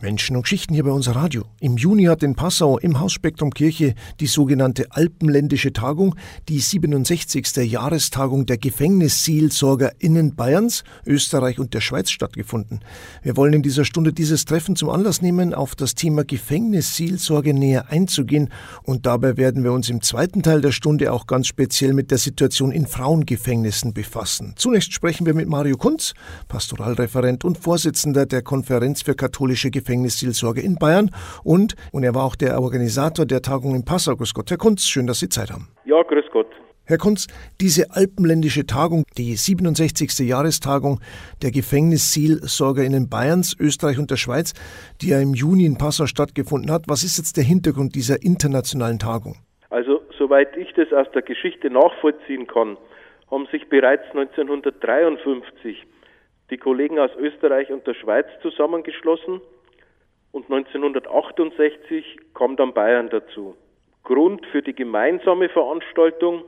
Menschen und Geschichten hier bei unser Radio. Im Juni hat in Passau im Hausspektrum Kirche die sogenannte Alpenländische Tagung, die 67. Jahrestagung der GefängnisseelsorgerInnen Bayerns, Österreich und der Schweiz stattgefunden. Wir wollen in dieser Stunde dieses Treffen zum Anlass nehmen, auf das Thema Gefängnisseelsorge näher einzugehen und dabei werden wir uns im zweiten Teil der Stunde auch ganz speziell mit der Situation in Frauengefängnissen befassen. Zunächst sprechen wir mit Mario Kunz, Pastoralreferent und Vorsitzender der Konferenz für katholische Gefängnisseelsorge Gefängnisseelsorge in Bayern und, und er war auch der Organisator der Tagung in Passau. Grüß Gott, Herr Kunz, schön, dass Sie Zeit haben. Ja, grüß Gott. Herr Kunz, diese alpenländische Tagung, die 67. Jahrestagung der GefängnisseelsorgerInnen Bayerns, Österreich und der Schweiz, die ja im Juni in Passau stattgefunden hat, was ist jetzt der Hintergrund dieser internationalen Tagung? Also, soweit ich das aus der Geschichte nachvollziehen kann, haben sich bereits 1953 die Kollegen aus Österreich und der Schweiz zusammengeschlossen und 1968 kam dann Bayern dazu. Grund für die gemeinsame Veranstaltung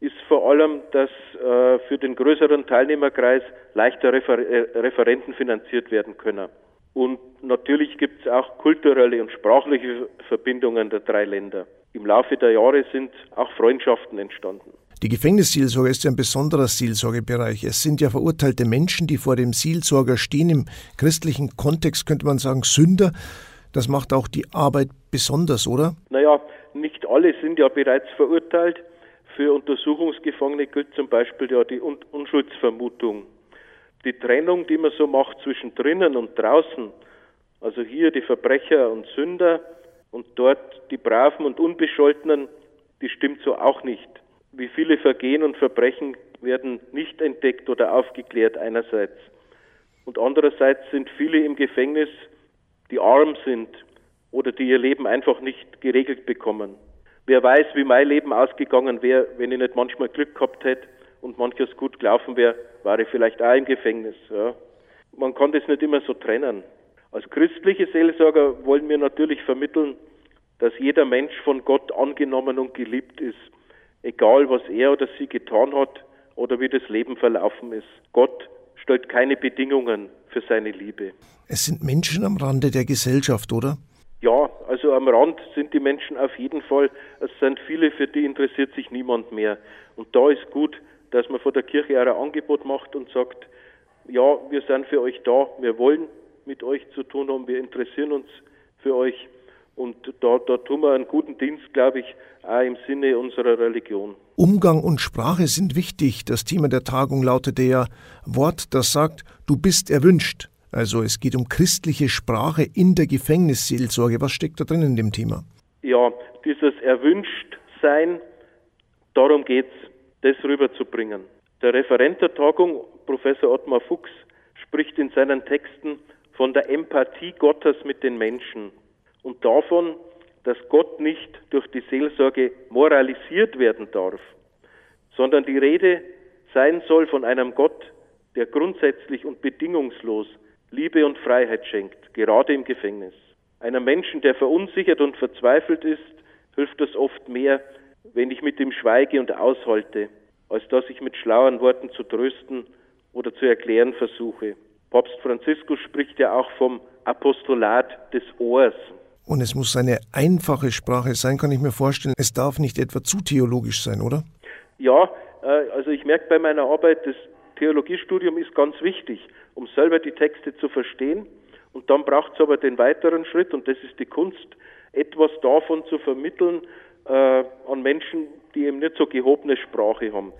ist vor allem, dass äh, für den größeren Teilnehmerkreis leichter Refer äh, Referenten finanziert werden können. Und natürlich gibt es auch kulturelle und sprachliche Verbindungen der drei Länder. Im Laufe der Jahre sind auch Freundschaften entstanden. Die Gefängnisseelsorge ist ja ein besonderer Seelsorgebereich. Es sind ja verurteilte Menschen, die vor dem Seelsorger stehen. Im christlichen Kontext könnte man sagen Sünder. Das macht auch die Arbeit besonders, oder? Naja, nicht alle sind ja bereits verurteilt. Für Untersuchungsgefangene gilt zum Beispiel ja die Un Unschuldsvermutung. Die Trennung, die man so macht zwischen drinnen und draußen, also hier die Verbrecher und Sünder und dort die Braven und Unbescholtenen, die stimmt so auch nicht wie viele Vergehen und Verbrechen werden nicht entdeckt oder aufgeklärt einerseits. Und andererseits sind viele im Gefängnis, die arm sind oder die ihr Leben einfach nicht geregelt bekommen. Wer weiß, wie mein Leben ausgegangen wäre, wenn ich nicht manchmal Glück gehabt hätte und manches gut gelaufen wäre, war ich vielleicht auch im Gefängnis. Ja. Man kann das nicht immer so trennen. Als christliche Seelsorger wollen wir natürlich vermitteln, dass jeder Mensch von Gott angenommen und geliebt ist egal was er oder sie getan hat oder wie das Leben verlaufen ist. Gott stellt keine Bedingungen für seine Liebe. Es sind Menschen am Rande der Gesellschaft, oder? Ja, also am Rand sind die Menschen auf jeden Fall. Es sind viele, für die interessiert sich niemand mehr. Und da ist gut, dass man vor der Kirche auch ein Angebot macht und sagt, ja, wir sind für euch da, wir wollen mit euch zu tun haben, wir interessieren uns für euch. Und da, da tun wir einen guten Dienst, glaube ich, auch im Sinne unserer Religion. Umgang und Sprache sind wichtig. Das Thema der Tagung lautete ja Wort, das sagt, du bist erwünscht. Also es geht um christliche Sprache in der Gefängnisseelsorge. Was steckt da drin in dem Thema? Ja, dieses Erwünschtsein, darum geht es, das rüberzubringen. Der Referent der Tagung, Professor Ottmar Fuchs, spricht in seinen Texten von der Empathie Gottes mit den Menschen und davon, dass Gott nicht durch die Seelsorge moralisiert werden darf, sondern die Rede sein soll von einem Gott, der grundsätzlich und bedingungslos Liebe und Freiheit schenkt, gerade im Gefängnis. Einem Menschen, der verunsichert und verzweifelt ist, hilft es oft mehr, wenn ich mit ihm schweige und aushalte, als dass ich mit schlauen Worten zu trösten oder zu erklären versuche. Papst Franziskus spricht ja auch vom Apostolat des Ohrs. Und es muss eine einfache Sprache sein, kann ich mir vorstellen. Es darf nicht etwa zu theologisch sein, oder? Ja, äh, also ich merke bei meiner Arbeit, das Theologiestudium ist ganz wichtig, um selber die Texte zu verstehen. Und dann braucht es aber den weiteren Schritt, und das ist die Kunst, etwas davon zu vermitteln äh, an Menschen, die eben nicht so gehobene Sprache haben,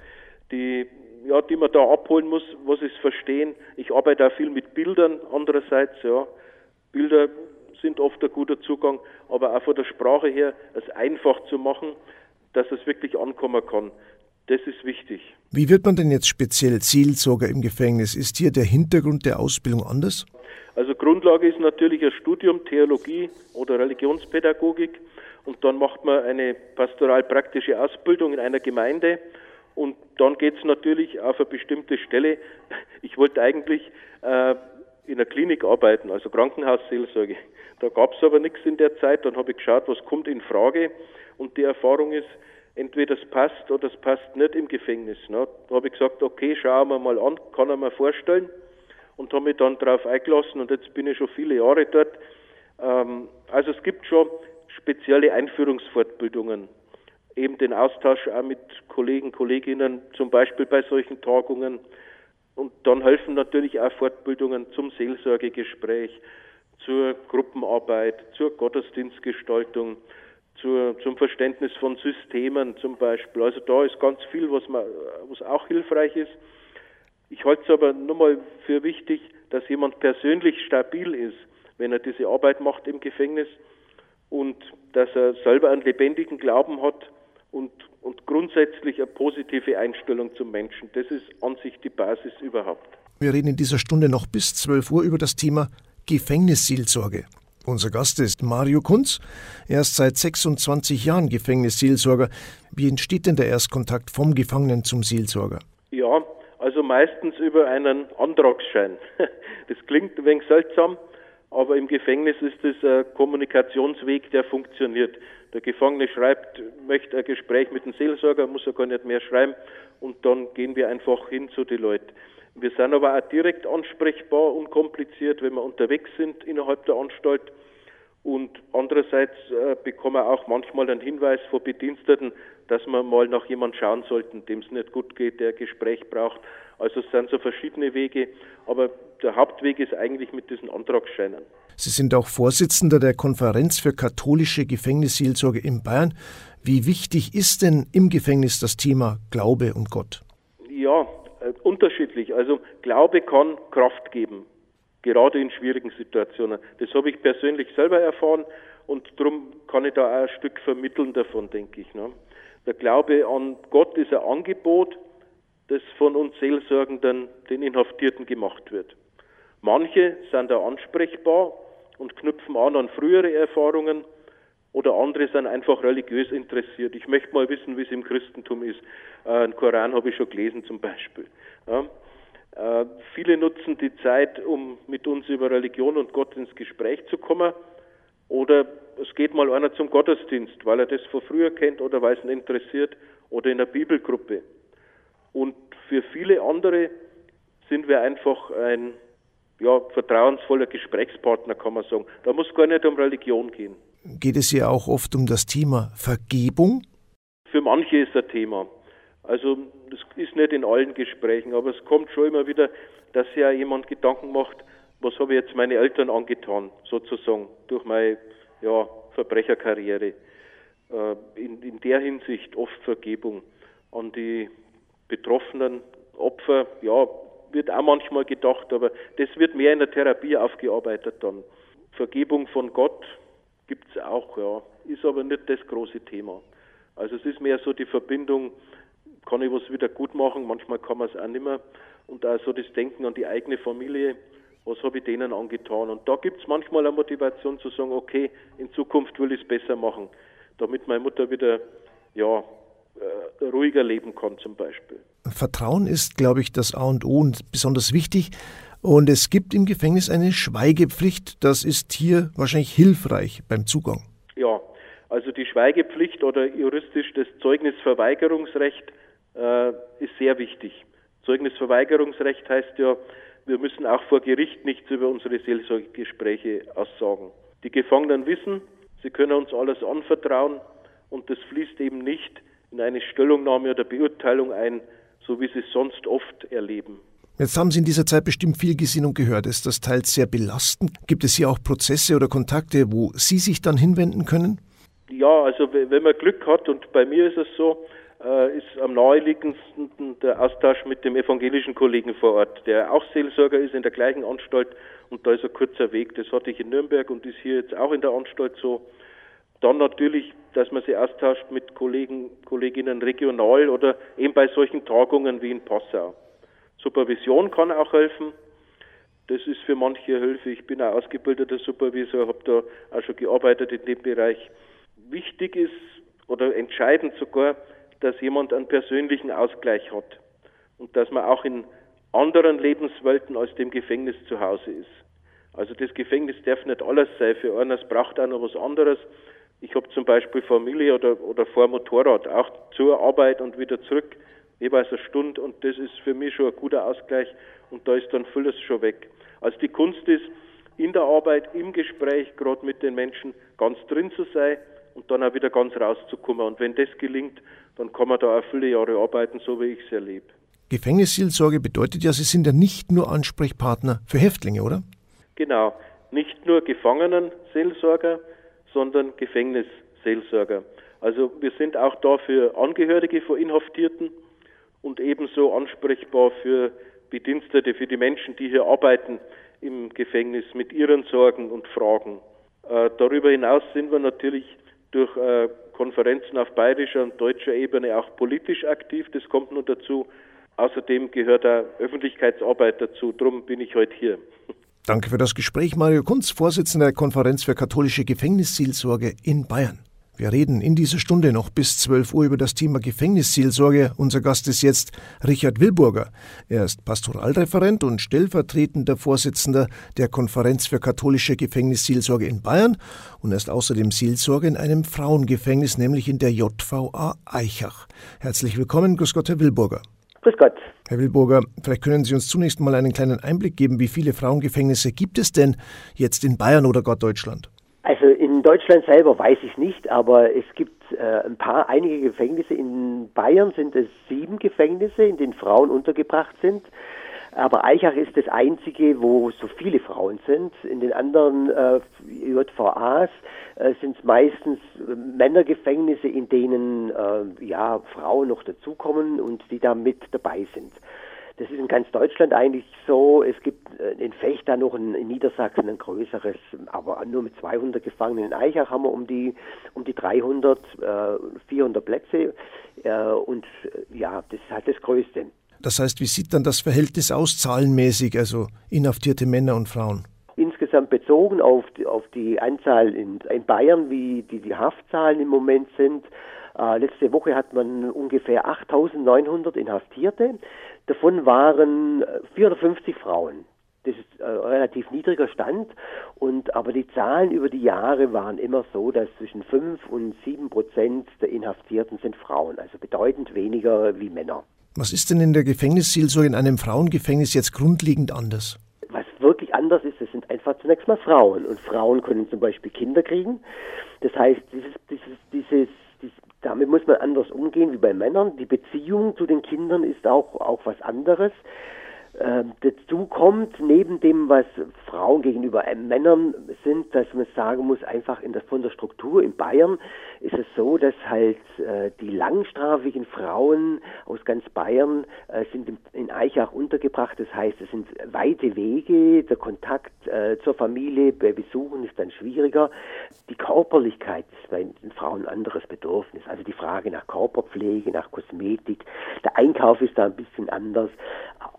die ja, die man da abholen muss, was sie verstehen. Ich arbeite auch viel mit Bildern andererseits, ja. Bilder sind oft ein guter Zugang, aber auch von der Sprache her, es einfach zu machen, dass es wirklich ankommen kann. Das ist wichtig. Wie wird man denn jetzt speziell Seelsorger im Gefängnis? Ist hier der Hintergrund der Ausbildung anders? Also Grundlage ist natürlich ein Studium Theologie oder Religionspädagogik und dann macht man eine pastoralpraktische Ausbildung in einer Gemeinde und dann geht es natürlich auf eine bestimmte Stelle. Ich wollte eigentlich äh, in einer Klinik arbeiten, also Krankenhausseelsorge. Da gab es aber nichts in der Zeit. Dann habe ich geschaut, was kommt in Frage. Und die Erfahrung ist, entweder es passt oder es passt nicht im Gefängnis. Ne? Da habe ich gesagt, okay, schauen wir mal an, kann er mir vorstellen. Und habe mich dann darauf eingelassen und jetzt bin ich schon viele Jahre dort. Ähm, also es gibt schon spezielle Einführungsfortbildungen, eben den Austausch auch mit Kollegen, Kolleginnen, zum Beispiel bei solchen Tagungen. Und dann helfen natürlich auch Fortbildungen zum Seelsorgegespräch, zur Gruppenarbeit, zur Gottesdienstgestaltung, zur, zum Verständnis von Systemen zum Beispiel. Also da ist ganz viel, was, man, was auch hilfreich ist. Ich halte es aber nur mal für wichtig, dass jemand persönlich stabil ist, wenn er diese Arbeit macht im Gefängnis und dass er selber einen lebendigen Glauben hat und, und grundsätzlich eine positive Einstellung zum Menschen. Das ist an sich die Basis überhaupt. Wir reden in dieser Stunde noch bis 12 Uhr über das Thema Gefängnisseelsorge. Unser Gast ist Mario Kunz. Er ist seit 26 Jahren Gefängnisseelsorger. Wie entsteht denn der Erstkontakt vom Gefangenen zum Seelsorger? Ja, also meistens über einen Antragsschein. Das klingt ein wenig seltsam, aber im Gefängnis ist es ein Kommunikationsweg, der funktioniert. Der Gefangene schreibt, möchte ein Gespräch mit dem Seelsorger, muss er gar nicht mehr schreiben und dann gehen wir einfach hin zu den Leuten. Wir sind aber auch direkt ansprechbar, unkompliziert, wenn wir unterwegs sind innerhalb der Anstalt. Und andererseits äh, bekommen wir auch manchmal einen Hinweis von Bediensteten, dass wir mal nach jemand schauen sollten, dem es nicht gut geht, der Gespräch braucht. Also es sind so verschiedene Wege, aber der Hauptweg ist eigentlich mit diesen Antragsscheinen. Sie sind auch Vorsitzender der Konferenz für katholische Gefängnisseelsorge in Bayern. Wie wichtig ist denn im Gefängnis das Thema Glaube und Gott? Ja, äh, unterschiedlich. Also Glaube kann Kraft geben, gerade in schwierigen Situationen. Das habe ich persönlich selber erfahren und darum kann ich da auch ein Stück vermitteln davon, denke ich. Ne? Der Glaube an Gott ist ein Angebot, das von uns Seelsorgenden den Inhaftierten gemacht wird. Manche sind da ansprechbar und knüpfen an an frühere Erfahrungen oder andere sind einfach religiös interessiert. Ich möchte mal wissen, wie es im Christentum ist. Äh, den Koran habe ich schon gelesen zum Beispiel. Ja. Äh, viele nutzen die Zeit, um mit uns über Religion und Gott ins Gespräch zu kommen. Oder es geht mal einer zum Gottesdienst, weil er das von früher kennt oder weil es ihn interessiert. Oder in einer Bibelgruppe. Und für viele andere sind wir einfach ein ja, vertrauensvoller Gesprächspartner, kann man sagen. Da muss gar nicht um Religion gehen. Geht es hier auch oft um das Thema Vergebung? Für manche ist ein Thema. Also das ist nicht in allen Gesprächen, aber es kommt schon immer wieder, dass ja jemand Gedanken macht, was habe ich jetzt meine Eltern angetan, sozusagen, durch meine ja, Verbrecherkarriere. Äh, in, in der Hinsicht oft Vergebung an die betroffenen Opfer, ja, wird auch manchmal gedacht, aber das wird mehr in der Therapie aufgearbeitet dann. Vergebung von Gott gibt es auch, ja, ist aber nicht das große Thema. Also es ist mehr so die Verbindung, kann ich was wieder gut machen, manchmal kann man es auch nicht mehr. Und auch so das Denken an die eigene Familie, was habe ich denen angetan. Und da gibt es manchmal eine Motivation zu sagen, okay, in Zukunft will ich es besser machen, damit meine Mutter wieder ja, äh, ruhiger leben kann zum Beispiel. Vertrauen ist, glaube ich, das A und O und besonders wichtig. Und es gibt im Gefängnis eine Schweigepflicht. Das ist hier wahrscheinlich hilfreich beim Zugang. Ja, also die Schweigepflicht oder juristisch das Zeugnisverweigerungsrecht äh, ist sehr wichtig. Zeugnisverweigerungsrecht heißt ja, wir müssen auch vor Gericht nichts über unsere Seelsorgegespräche aussagen. Die Gefangenen wissen, sie können uns alles anvertrauen und das fließt eben nicht in eine Stellungnahme oder Beurteilung ein, so wie sie es sonst oft erleben. Jetzt haben Sie in dieser Zeit bestimmt viel gesehen und gehört. Ist das teils sehr belastend? Gibt es hier auch Prozesse oder Kontakte, wo Sie sich dann hinwenden können? Ja, also wenn man Glück hat, und bei mir ist es so, äh, ist am naheliegendsten der Austausch mit dem evangelischen Kollegen vor Ort, der auch Seelsorger ist in der gleichen Anstalt und da ist ein kurzer Weg. Das hatte ich in Nürnberg und ist hier jetzt auch in der Anstalt so. Dann natürlich, dass man sich austauscht mit Kollegen, Kolleginnen regional oder eben bei solchen Tagungen wie in Passau. Supervision kann auch helfen. Das ist für manche Hilfe. Ich bin auch ausgebildeter Supervisor, habe da auch schon gearbeitet in dem Bereich. Wichtig ist oder entscheidend sogar, dass jemand einen persönlichen Ausgleich hat und dass man auch in anderen Lebenswelten als dem Gefängnis zu Hause ist. Also das Gefängnis darf nicht alles sein. Für einen braucht auch noch was anderes. Ich habe zum Beispiel Familie oder, oder vor Motorrad, auch zur Arbeit und wieder zurück, jeweils eine Stunde und das ist für mich schon ein guter Ausgleich und da ist dann vieles schon weg. Also die Kunst ist, in der Arbeit, im Gespräch, gerade mit den Menschen, ganz drin zu sein und dann auch wieder ganz rauszukommen. Und wenn das gelingt, dann kann man da auch viele Jahre arbeiten, so wie ich es erlebe. Gefängnisseelsorge bedeutet ja, Sie sind ja nicht nur Ansprechpartner für Häftlinge, oder? Genau, nicht nur Gefangenenseelsorger, sondern Gefängnisseelsorger. Also wir sind auch da für Angehörige von Inhaftierten und ebenso ansprechbar für Bedienstete, für die Menschen, die hier arbeiten im Gefängnis mit ihren Sorgen und Fragen. Äh, darüber hinaus sind wir natürlich durch äh, Konferenzen auf bayerischer und deutscher Ebene auch politisch aktiv. Das kommt nur dazu. Außerdem gehört auch Öffentlichkeitsarbeit dazu. Darum bin ich heute hier. Danke für das Gespräch, Mario Kunz, Vorsitzender der Konferenz für katholische Gefängnisseelsorge in Bayern. Wir reden in dieser Stunde noch bis 12 Uhr über das Thema Gefängnisseelsorge. Unser Gast ist jetzt Richard Wilburger. Er ist Pastoralreferent und stellvertretender Vorsitzender der Konferenz für katholische Gefängnisseelsorge in Bayern und er ist außerdem Seelsorger in einem Frauengefängnis, nämlich in der JVA Eichach. Herzlich willkommen, Grüß Gott, Herr Wilburger. Grüß Gott. Herr Wilburger, vielleicht können Sie uns zunächst mal einen kleinen Einblick geben, wie viele Frauengefängnisse gibt es denn jetzt in Bayern oder gar Deutschland? Also in Deutschland selber weiß ich nicht, aber es gibt äh, ein paar, einige Gefängnisse. In Bayern sind es sieben Gefängnisse, in denen Frauen untergebracht sind. Aber Eichach ist das einzige, wo so viele Frauen sind. In den anderen äh, JVAs äh, sind es meistens Männergefängnisse, in denen äh, ja Frauen noch dazukommen und die da mit dabei sind. Das ist in ganz Deutschland eigentlich so. Es gibt äh, in Fechter noch ein, in Niedersachsen ein größeres, aber nur mit 200 Gefangenen. In Eichach haben wir um die, um die 300, äh, 400 Plätze. Äh, und äh, ja, das ist halt das Größte. Das heißt, wie sieht dann das Verhältnis aus, zahlenmäßig, also inhaftierte Männer und Frauen? Insgesamt bezogen auf die, auf die Anzahl in, in Bayern, wie die, die Haftzahlen im Moment sind, äh, letzte Woche hat man ungefähr 8.900 Inhaftierte. Davon waren 450 äh, Frauen. Das ist ein relativ niedriger Stand. Und, aber die Zahlen über die Jahre waren immer so, dass zwischen 5 und 7 Prozent der Inhaftierten sind Frauen, also bedeutend weniger wie Männer. Was ist denn in der Gefängnisseelsorge in einem Frauengefängnis jetzt grundlegend anders? Was wirklich anders ist, es sind einfach zunächst mal Frauen. Und Frauen können zum Beispiel Kinder kriegen. Das heißt, dieses, dieses, dieses damit muss man anders umgehen wie bei Männern. Die Beziehung zu den Kindern ist auch, auch was anderes. Äh, dazu kommt, neben dem, was Frauen gegenüber Männern sind, dass man sagen muss, einfach in der, von der Struktur in Bayern ist es so, dass halt äh, die langstrafigen Frauen aus ganz Bayern äh, sind in, in, Eichach untergebracht. Das heißt, es sind weite Wege, der Kontakt äh, zur Familie bei Besuchen ist dann schwieriger. Die Körperlichkeit ist bei den Frauen ein anderes Bedürfnis. Also die Frage nach Körperpflege, nach Kosmetik. Der Einkauf ist da ein bisschen anders.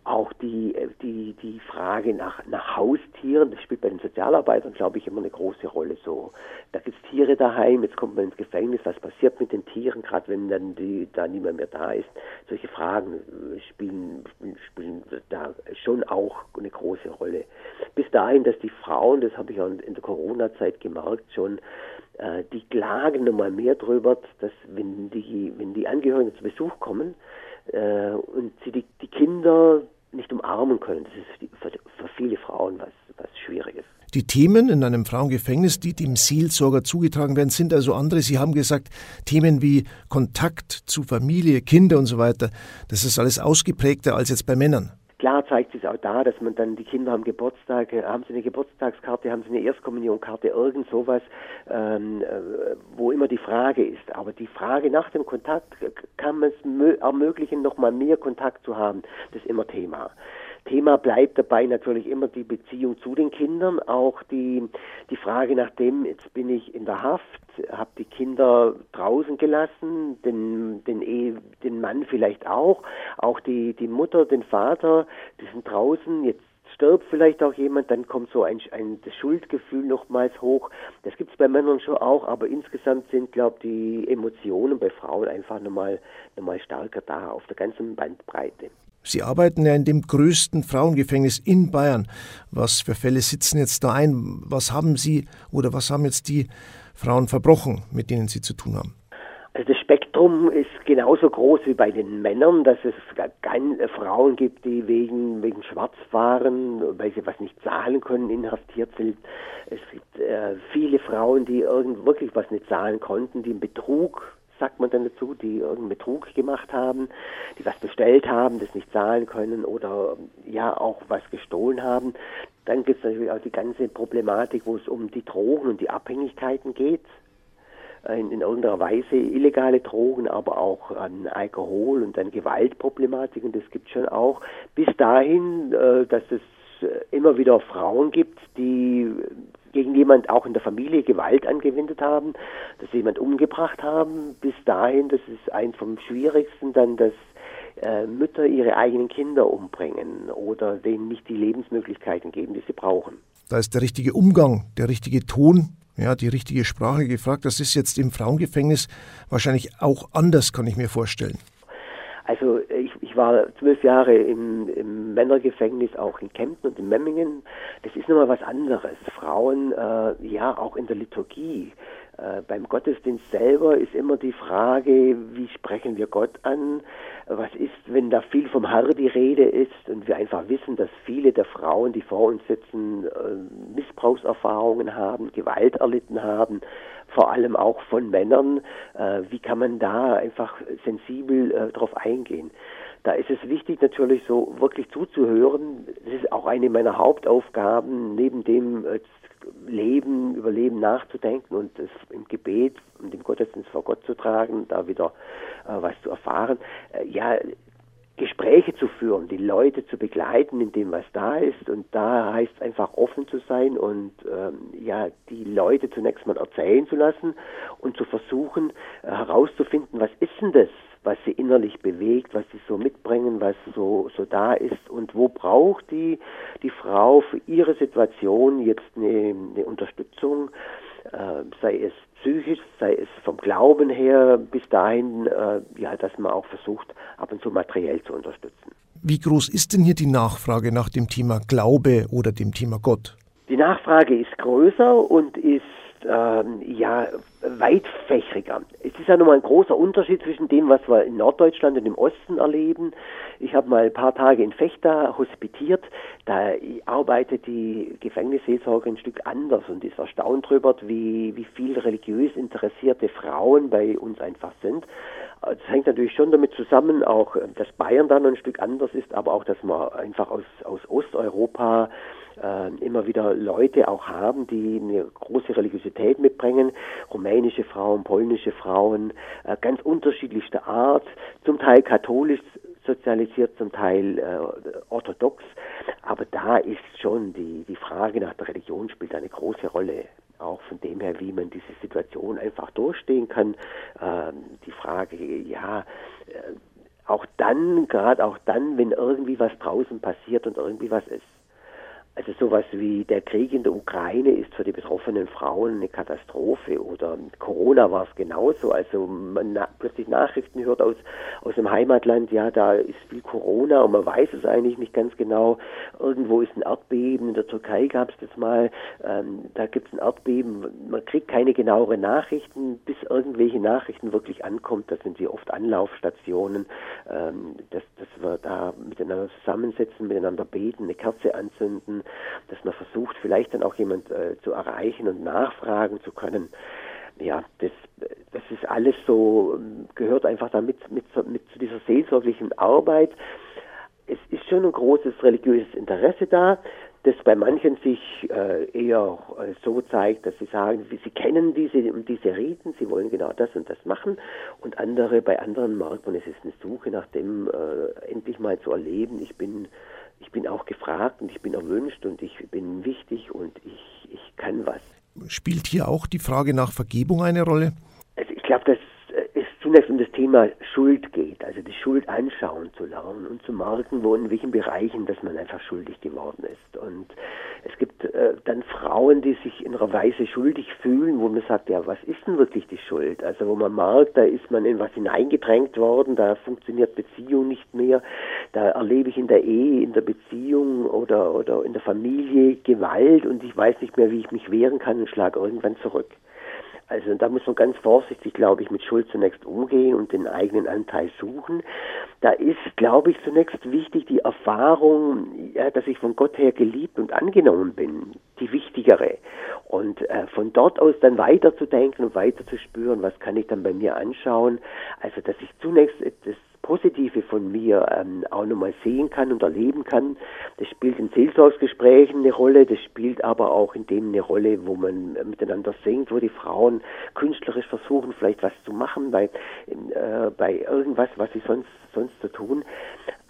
Auch die, die, die Frage nach, nach Haustieren, das spielt bei den Sozialarbeitern, glaube ich, immer eine große Rolle. So, da gibt es Tiere daheim, jetzt kommt man ins Gefängnis, was passiert mit den Tieren, gerade wenn dann die, da niemand mehr da ist. Solche Fragen spielen, spielen da schon auch eine große Rolle. Bis dahin, dass die Frauen, das habe ich auch in der Corona-Zeit gemerkt, schon äh, die klagen nochmal mehr drüber, dass wenn die, wenn die Angehörigen zu Besuch kommen, äh, und sie die, die Kinder nicht umarmen können. Das ist für, viele Frauen was, was Schwieriges. Die Themen in einem Frauengefängnis, die dem Seelsorger zugetragen werden, sind also andere. Sie haben gesagt, Themen wie Kontakt zu Familie, Kinder und so weiter, das ist alles ausgeprägter als jetzt bei Männern. Klar zeigt sich auch da, dass man dann die Kinder haben Geburtstag, haben sie eine Geburtstagskarte, haben sie eine Erstkommunionkarte, irgend sowas, ähm, äh, wo immer die Frage ist. Aber die Frage nach dem Kontakt, kann man es ermöglichen, nochmal mehr Kontakt zu haben, das ist immer Thema. Thema bleibt dabei natürlich immer die Beziehung zu den Kindern, auch die, die Frage nach dem, jetzt bin ich in der Haft, habe die Kinder draußen gelassen, den, den, e, den Mann vielleicht auch, auch die, die Mutter, den Vater, die sind draußen, jetzt stirbt vielleicht auch jemand, dann kommt so ein, ein das Schuldgefühl nochmals hoch. Das gibt es bei Männern schon auch, aber insgesamt sind, glaube ich, die Emotionen bei Frauen einfach nochmal, nochmal stärker da, auf der ganzen Bandbreite. Sie arbeiten ja in dem größten Frauengefängnis in Bayern. Was für Fälle sitzen jetzt da ein? Was haben Sie oder was haben jetzt die Frauen verbrochen, mit denen Sie zu tun haben? Also das Spektrum ist genauso groß wie bei den Männern, dass es kein, äh, Frauen gibt, die wegen, wegen Schwarzfahren, weil sie was nicht zahlen können, inhaftiert sind. Es gibt äh, viele Frauen, die irgend wirklich was nicht zahlen konnten, die im Betrug sagt man dann dazu, die irgendeinen Betrug gemacht haben, die was bestellt haben, das nicht zahlen können oder ja auch was gestohlen haben. Dann gibt es natürlich auch die ganze Problematik, wo es um die Drogen und die Abhängigkeiten geht. In, in irgendeiner Weise illegale Drogen, aber auch an Alkohol und an Gewaltproblematiken, das gibt schon auch. Bis dahin, äh, dass es immer wieder Frauen gibt, die gegen jemand auch in der Familie Gewalt angewendet haben, dass sie jemand umgebracht haben, bis dahin, das ist eins vom schwierigsten, dann dass äh, Mütter ihre eigenen Kinder umbringen oder denen nicht die Lebensmöglichkeiten geben, die sie brauchen. Da ist der richtige Umgang, der richtige Ton, ja, die richtige Sprache gefragt. Das ist jetzt im Frauengefängnis wahrscheinlich auch anders, kann ich mir vorstellen. Also war zwölf Jahre im, im Männergefängnis, auch in Kempten und in Memmingen. Das ist nochmal was anderes. Frauen, äh, ja, auch in der Liturgie. Äh, beim Gottesdienst selber ist immer die Frage, wie sprechen wir Gott an? Was ist, wenn da viel vom Herr die Rede ist und wir einfach wissen, dass viele der Frauen, die vor uns sitzen, äh, Missbrauchserfahrungen haben, Gewalt erlitten haben, vor allem auch von Männern. Äh, wie kann man da einfach sensibel äh, darauf eingehen? Da ist es wichtig natürlich so wirklich zuzuhören. Das ist auch eine meiner Hauptaufgaben, neben dem äh, Leben, über Leben nachzudenken und es im Gebet und im Gottesdienst vor Gott zu tragen, da wieder äh, was zu erfahren. Äh, ja, Gespräche zu führen, die Leute zu begleiten in dem, was da ist. Und da heißt es einfach offen zu sein und ähm, ja, die Leute zunächst mal erzählen zu lassen und zu versuchen äh, herauszufinden, was ist denn das, was sie innerlich bewegt, was sie so mitbringen, was so, so da ist und wo braucht die, die Frau für ihre Situation jetzt eine, eine Unterstützung, äh, sei es psychisch, sei es vom Glauben her, bis dahin, äh, ja, dass man auch versucht, ab und zu materiell zu unterstützen. Wie groß ist denn hier die Nachfrage nach dem Thema Glaube oder dem Thema Gott? Die Nachfrage ist größer und ist ähm, ja weitfächriger. Es ist ja nochmal ein großer Unterschied zwischen dem, was wir in Norddeutschland und im Osten erleben. Ich habe mal ein paar Tage in Fechter hospitiert. Da arbeitet die Gefängnisseelsorge ein Stück anders und ist erstaunt darüber, wie, wie viel religiös interessierte Frauen bei uns einfach sind. Das hängt natürlich schon damit zusammen, auch dass Bayern dann ein Stück anders ist, aber auch, dass man einfach aus, aus Osteuropa äh, immer wieder Leute auch haben, die eine große Religiosität mitbringen, rumänische Frauen, polnische Frauen, äh, ganz unterschiedlichster Art, zum Teil katholisch sozialisiert, zum Teil äh, orthodox, aber da ist schon die, die Frage nach der Religion spielt eine große Rolle. Auch von dem her, wie man diese Situation einfach durchstehen kann. Ähm, die Frage, ja, äh, auch dann, gerade auch dann, wenn irgendwie was draußen passiert und irgendwie was ist, also sowas wie der Krieg in der Ukraine ist für die betroffenen Frauen eine Katastrophe oder Corona war es genauso. Also man na plötzlich Nachrichten hört aus, aus dem Heimatland, ja, da ist viel Corona und man weiß es eigentlich nicht ganz genau. Irgendwo ist ein Erdbeben, in der Türkei gab es das mal, ähm, da gibt es ein Erdbeben. Man kriegt keine genaueren Nachrichten, bis irgendwelche Nachrichten wirklich ankommt. Das sind sie oft Anlaufstationen, ähm, dass, dass wir da miteinander zusammensetzen, miteinander beten, eine Kerze anzünden dass man versucht, vielleicht dann auch jemand äh, zu erreichen und nachfragen zu können. Ja, das, das ist alles so, gehört einfach damit mit, mit zu dieser seelsorglichen Arbeit. Es ist schon ein großes religiöses Interesse da, das bei manchen sich äh, eher äh, so zeigt, dass sie sagen, sie kennen diese diese Riten, sie wollen genau das und das machen, und andere bei anderen merkt man, es ist eine Suche nach dem äh, endlich mal zu erleben. Ich bin ich bin auch gefragt und ich bin erwünscht und ich bin wichtig und ich, ich kann was. Spielt hier auch die Frage nach Vergebung eine Rolle? Also ich glaube, dass zunächst um das Thema Schuld geht, also die Schuld anschauen zu lernen und zu merken, wo in welchen Bereichen, dass man einfach schuldig geworden ist. Und es gibt äh, dann Frauen, die sich in einer Weise schuldig fühlen, wo man sagt, ja, was ist denn wirklich die Schuld? Also wo man merkt, da ist man in was hineingedrängt worden, da funktioniert Beziehung nicht mehr, da erlebe ich in der Ehe, in der Beziehung oder, oder in der Familie Gewalt und ich weiß nicht mehr, wie ich mich wehren kann und schlage irgendwann zurück. Also da muss man ganz vorsichtig, glaube ich, mit Schuld zunächst umgehen und den eigenen Anteil suchen. Da ist, glaube ich, zunächst wichtig die Erfahrung, ja, dass ich von Gott her geliebt und angenommen bin, die wichtigere. Und äh, von dort aus dann weiterzudenken und weiter zu spüren, was kann ich dann bei mir anschauen. Also dass ich zunächst das Positive von mir ähm, auch nochmal sehen kann und erleben kann. Das spielt in Seelsorgsgesprächen eine Rolle, das spielt aber auch in dem eine Rolle, wo man miteinander singt, wo die Frauen künstlerisch versuchen, vielleicht was zu machen bei, äh, bei irgendwas, was sie sonst, sonst zu tun.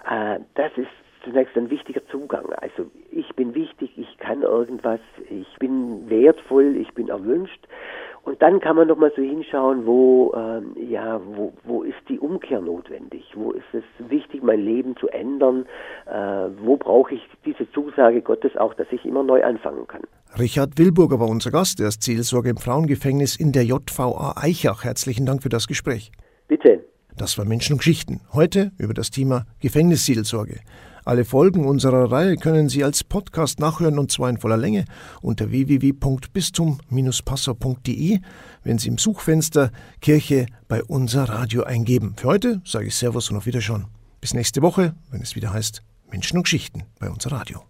Äh, das ist zunächst ein wichtiger Zugang. Also ich bin wichtig, ich kann irgendwas, ich bin wertvoll, ich bin erwünscht und dann kann man noch mal so hinschauen, wo, ähm, ja, wo, wo ist die Umkehr notwendig? Wo ist es wichtig, mein Leben zu ändern? Äh, wo brauche ich diese Zusage Gottes auch, dass ich immer neu anfangen kann? Richard Wilburger war unser Gast. Er ist Seelsorger im Frauengefängnis in der JVA Eichach. Herzlichen Dank für das Gespräch. Bitte. Das war Menschen und Geschichten. Heute über das Thema Gefängnisseelsorge. Alle Folgen unserer Reihe können Sie als Podcast nachhören und zwar in voller Länge unter www.bistum-passau.de, wenn Sie im Suchfenster Kirche bei unser Radio eingeben. Für heute sage ich Servus und auf Wiederschauen. Bis nächste Woche, wenn es wieder heißt Menschen und Geschichten bei unser Radio.